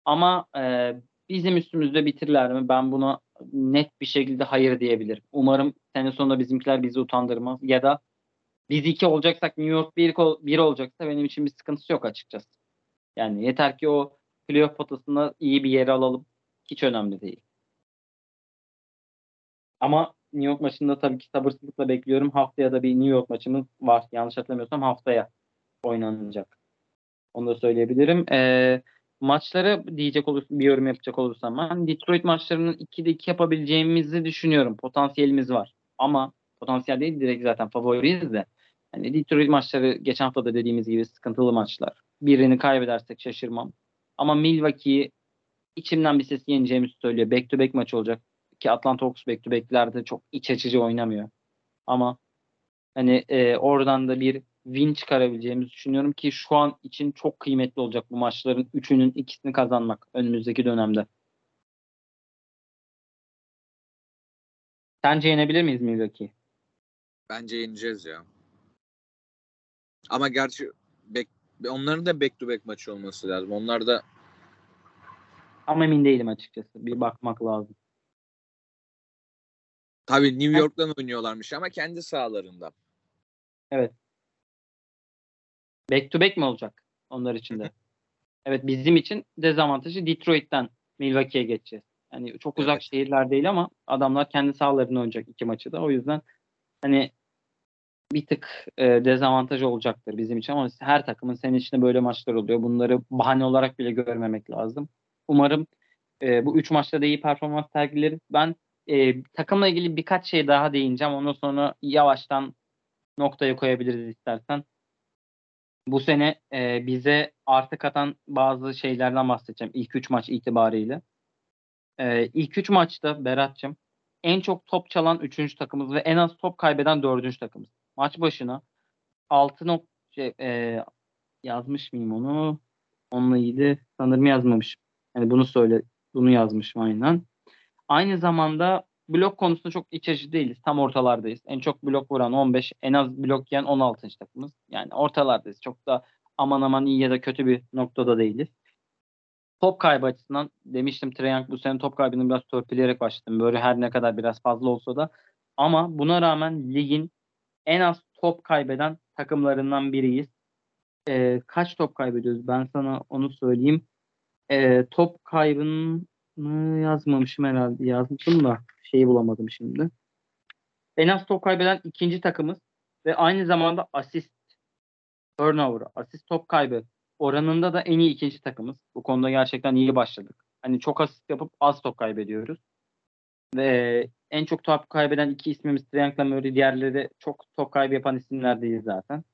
Ama e, bizim üstümüzde bitirirler mi? Ben buna net bir şekilde hayır diyebilirim. Umarım sene sonunda bizimkiler bizi utandırmaz. Ya da biz iki olacaksak New York bir, bir olacaksa benim için bir sıkıntısı yok açıkçası. Yani yeter ki o playoff potasında iyi bir yere alalım. Hiç önemli değil. Ama New York maçında tabii ki sabırsızlıkla bekliyorum. Haftaya da bir New York maçımız var. Yanlış hatırlamıyorsam haftaya oynanacak. Onu da söyleyebilirim. Ee, maçları diyecek olursam, bir yorum yapacak olursam ben Detroit maçlarının 2'de 2 yapabileceğimizi düşünüyorum. Potansiyelimiz var. Ama potansiyel değil direkt zaten favoriyiz de. Yani Detroit maçları geçen hafta da dediğimiz gibi sıkıntılı maçlar. Birini kaybedersek şaşırmam. Ama Milwaukee'yi içimden bir ses yeneceğimizi söylüyor. Back to back maç olacak ki Atlanta Hawks back to back'lerde çok iç açıcı oynamıyor. Ama hani e, oradan da bir win çıkarabileceğimizi düşünüyorum ki şu an için çok kıymetli olacak bu maçların üçünün ikisini kazanmak önümüzdeki dönemde. Sence yenebilir miyiz Milwaukee? Bence yeneceğiz ya. Ama gerçi back, onların da back to back maçı olması lazım. Onlar da Ama emin değilim açıkçası. Bir bakmak lazım. Tabii New York'tan oynuyorlarmış ama kendi sahalarında. Back to back mi olacak onlar için de? evet bizim için dezavantajı Detroit'ten Milwaukee'ye geçeceğiz. Yani çok uzak Evet. şehirler değil ama adamlar kendi sahalarında oynayacak iki maçı da. O yüzden hani bir tık e, dezavantaj olacaktır bizim için ama her takımın senin içinde böyle maçlar oluyor. Bunları bahane olarak bile görmemek lazım. Umarım e, bu üç maçta da iyi performans sergileriz. Ben e, takımla ilgili birkaç şey daha değineceğim. Ondan sonra yavaştan noktaya koyabiliriz istersen. Bu sene e, bize artı katan bazı şeylerden bahsedeceğim. İlk üç maç itibariyle. E, ilk üç maçta Berat'cığım en çok top çalan üçüncü takımız ve en az top kaybeden dördüncü takımız. Maç başına 6 nok şey, e, yazmış mıyım onu? Onunla ilgili sanırım yazmamışım. Yani bunu söyle, bunu yazmışım aynen. Aynı zamanda blok konusunda çok iç açıcı değiliz. Tam ortalardayız. En çok blok vuran 15, en az blok yiyen 16. takımız. Yani ortalardayız. Çok da aman aman iyi ya da kötü bir noktada değiliz. Top kaybı açısından demiştim Trae bu sene top kaybını biraz törpüleyerek başladım. Böyle her ne kadar biraz fazla olsa da. Ama buna rağmen ligin en az top kaybeden takımlarından biriyiz. Ee, kaç top kaybediyoruz? Ben sana onu söyleyeyim. Ee, top yazmamışım herhalde. Yazmışım da şeyi bulamadım şimdi. En az top kaybeden ikinci takımız ve aynı zamanda asist turnover, asist top kaybı oranında da en iyi ikinci takımız. Bu konuda gerçekten iyi başladık. Hani çok asist yapıp az top kaybediyoruz. Ve en çok top kaybeden iki ismimiz Triangle Murray, diğerleri çok top kaybı yapan isimler değil zaten.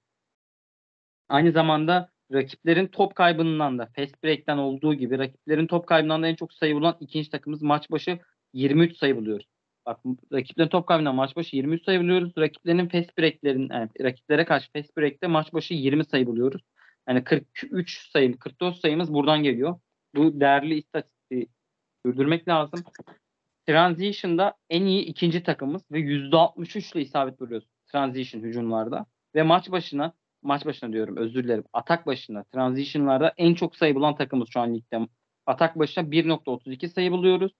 Aynı zamanda rakiplerin top kaybından da fast break'ten olduğu gibi rakiplerin top kaybından da en çok sayı bulan ikinci takımız maç başı 23 sayı buluyoruz. Bak rakiplerin top kaybından maç başı 23 sayı buluyoruz. Rakiplerin fast break'lerin yani rakiplere karşı fast break'te maç başı 20 sayı buluyoruz. Yani 43 sayı, 44 sayımız buradan geliyor. Bu değerli istatistiği sürdürmek lazım. Transition'da en iyi ikinci takımız ve %63 ile isabet vuruyoruz transition hücumlarda. Ve maç başına maç başına diyorum özür dilerim. Atak başına transition'larda en çok sayı bulan takımız şu an ligde. Atak başına 1.32 sayı buluyoruz.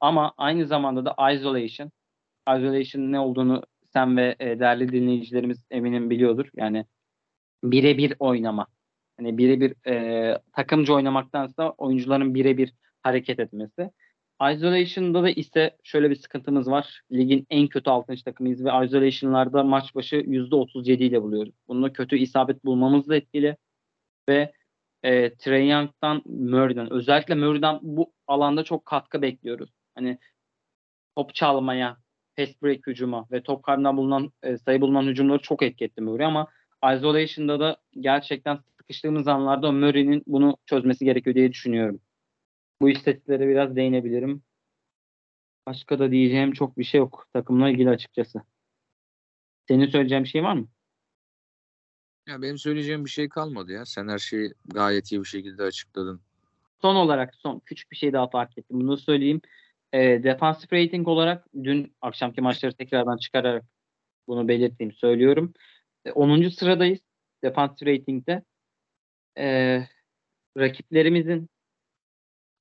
Ama aynı zamanda da isolation. Isolation ne olduğunu sen ve e, değerli dinleyicilerimiz eminim biliyordur. Yani birebir oynama. Hani birebir e, takımcı oynamaktansa oyuncuların birebir hareket etmesi. Isolation'da da ise şöyle bir sıkıntımız var. Ligin en kötü 6. takımıyız ve isolation'larda maç başı %37 ile buluyoruz. Bununla kötü isabet bulmamız da etkili. Ve e, Trey Young'dan Murray'den özellikle Murray'den bu alanda çok katkı bekliyoruz. Hani top çalmaya, fast break hücuma ve top kaybından bulunan e, sayı bulunan hücumları çok etki etti Murray ama isolation'da da gerçekten sıkıştığımız anlarda Murray'nin bunu çözmesi gerekiyor diye düşünüyorum. Bu istatistiklere biraz değinebilirim. Başka da diyeceğim çok bir şey yok takımla ilgili açıkçası. Senin söyleyeceğin bir şey var mı? Ya benim söyleyeceğim bir şey kalmadı ya. Sen her şeyi gayet iyi bir şekilde açıkladın. Son olarak son küçük bir şey daha fark ettim. Bunu söyleyeyim. E, defensive rating olarak dün akşamki maçları tekrardan çıkararak bunu belirteyim söylüyorum. E, 10. sıradayız defensive rating'de. E, rakiplerimizin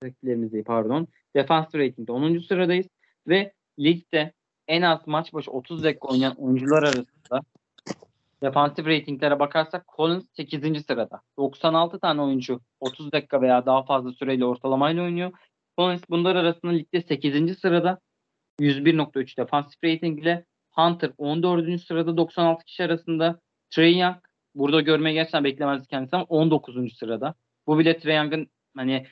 rakiplerimizi pardon defensive rating'de 10. sıradayız ve ligde en az maç başı 30 dakika oynayan oyuncular arasında Defansif ratinglere bakarsak Collins 8. sırada. 96 tane oyuncu 30 dakika veya daha fazla süreyle ortalamayla oynuyor. Collins bunlar arasında ligde 8. sırada 101.3 defansif rating ile Hunter 14. sırada 96 kişi arasında Trey Young burada görmeye gerçekten beklemezdik kendisi ama 19. sırada. Bu bile Trey Young'ın hani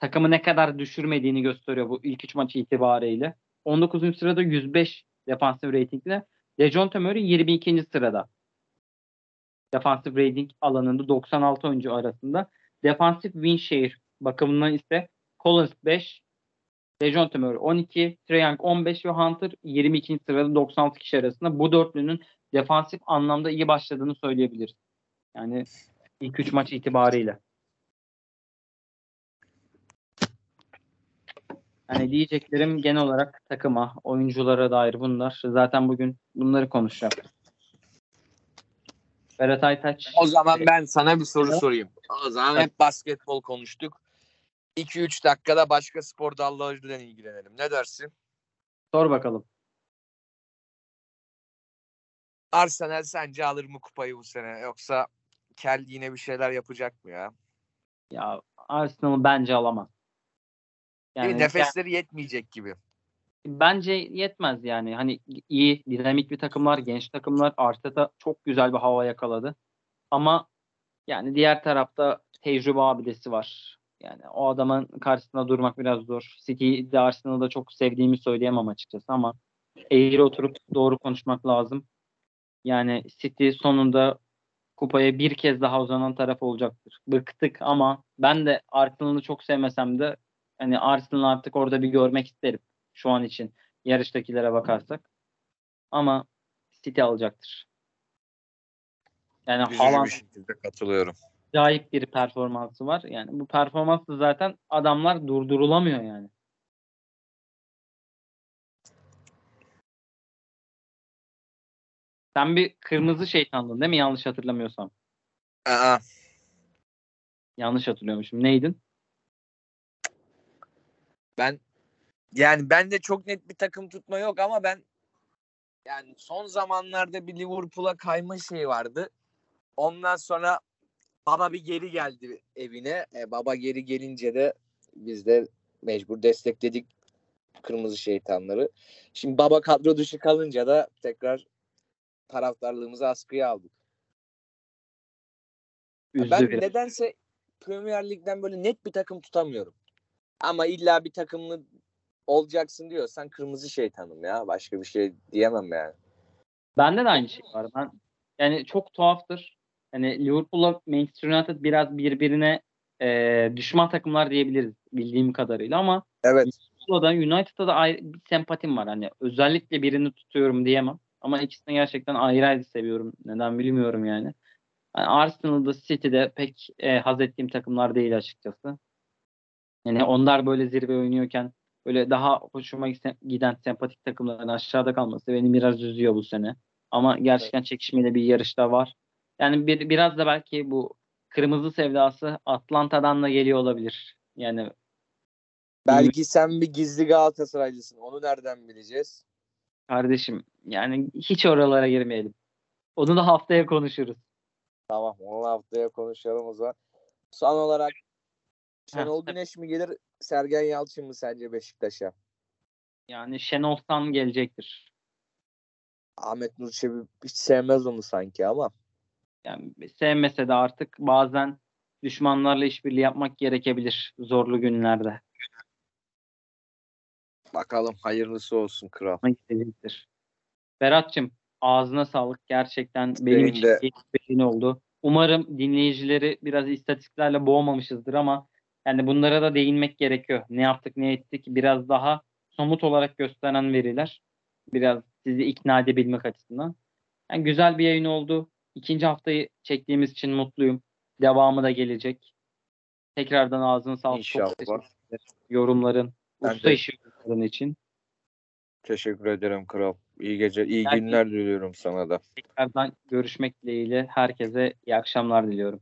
takımı ne kadar düşürmediğini gösteriyor bu ilk üç maç itibariyle. 19. sırada 105 defansif ratingle Dejounte Murray 22. sırada defansif rating alanında 96 oyuncu arasında. Defansif win share bakımından ise Collins 5, Dejounte Murray 12, Trae Young 15 ve Hunter 22. sırada 96 kişi arasında. Bu dörtlünün defansif anlamda iyi başladığını söyleyebiliriz. Yani ilk 3 maç itibariyle. Yani diyeceklerim genel olarak takıma, oyunculara dair bunlar. Zaten bugün bunları konuşacağız. Berat Aytaç. O zaman ben sana bir soru Evet. sorayım. O zaman hep basketbol konuştuk. 2-3 dakikada başka spor dallarıyla ilgilenelim. Ne dersin? Sor bakalım. Arsenal sence alır mı kupayı bu sene? Yoksa Kel yine bir şeyler yapacak mı ya? Ya Arsenal bence alamaz. Yani, nefesleri yetmeyecek gibi. bence yetmez yani. Hani iyi, dinamik bir takımlar, genç takımlar. Arteta çok güzel bir hava yakaladı. Ama yani diğer tarafta tecrübe abidesi var. Yani o adamın karşısında durmak biraz zor. City de Arsenal'ı da çok sevdiğimi söyleyemem açıkçası ama eğri oturup doğru konuşmak lazım. Yani City sonunda kupaya bir kez daha uzanan taraf olacaktır. Bıktık ama ben de Arsenal'ı çok sevmesem de hani Arsenal'ı artık orada bir görmek isterim şu an için yarıştakilere bakarsak. Ama City alacaktır. Yani Üzücü Haaland bir şekilde katılıyorum. acayip bir performansı var. Yani bu performansla zaten adamlar durdurulamıyor yani. Sen bir kırmızı şeytandın değil mi? Yanlış hatırlamıyorsam. Aa, Yanlış hatırlıyormuşum. Neydin? Ben yani bende çok net bir takım tutma yok ama ben yani son zamanlarda bir Liverpool'a kayma şeyi vardı. Ondan sonra baba bir geri geldi evine. E, baba geri gelince de biz de mecbur destekledik kırmızı şeytanları. Şimdi baba kadro dışı kalınca da tekrar taraftarlığımızı askıya aldık. Üzdü ben biraz. nedense Premier Lig'den böyle net bir takım tutamıyorum. Ama illa bir takımlı olacaksın diyorsan kırmızı şeytanım ya. Başka bir şey diyemem yani. Bende de aynı şey var. Ben yani çok tuhaftır. Hani Liverpool'la Manchester United biraz birbirine e, düşman takımlar diyebiliriz bildiğim kadarıyla ama Evet. Liverpool'a da United'a da ayrı bir sempatim var. Hani özellikle birini tutuyorum diyemem. Ama ikisini gerçekten ayrı ayrı seviyorum. Neden bilmiyorum yani. yani Arsenal'da City'de pek e, haz ettiğim takımlar değil açıkçası. Yani onlar böyle zirve oynuyorken böyle daha hoşuma giden- sempatik takımların aşağıda kalması beni biraz üzüyor bu sene. Ama gerçekten çekişmeli bir yarışta var. Yani bir, biraz da belki bu kırmızı sevdası Atlanta'dan da geliyor olabilir. Yani Belki sen bir gizli Galatasaraylısın. Onu nereden bileceğiz? kardeşim yani hiç oralara girmeyelim. Onu da haftaya konuşuruz. Tamam onu haftaya konuşalım o zaman. Son olarak Şenol. Güneş mi gelir Sergen Yalçın mı sence Beşiktaş'a? Yani Şenol San gelecektir. Ahmet Nur Çebi hiç sevmez onu sanki ama. Yani sevmese de artık bazen düşmanlarla işbirliği yapmak gerekebilir zorlu günlerde. Bakalım hayırlısı olsun kral. Ama gidecektir. Berat'cığım ağzına sağlık. Gerçekten benim Benim için de. oldu. Umarım dinleyicileri biraz istatistiklerle boğmamışızdır ama yani bunlara da değinmek gerekiyor. Ne yaptık ne ettik biraz daha somut olarak gösteren veriler. Biraz sizi ikna edebilmek açısından. Yani güzel bir yayın oldu. İkinci haftayı çektiğimiz için mutluyum. Devamı da gelecek. Tekrardan ağzına sağlık. Çok İnşallah. teşekkürler. Yorumların, Ben usta de. işi yorumların için. Teşekkür ederim kral. İyi gece, iyi günler diliyorum sana da. Tekrardan görüşmek dileğiyle herkese iyi akşamlar diliyorum.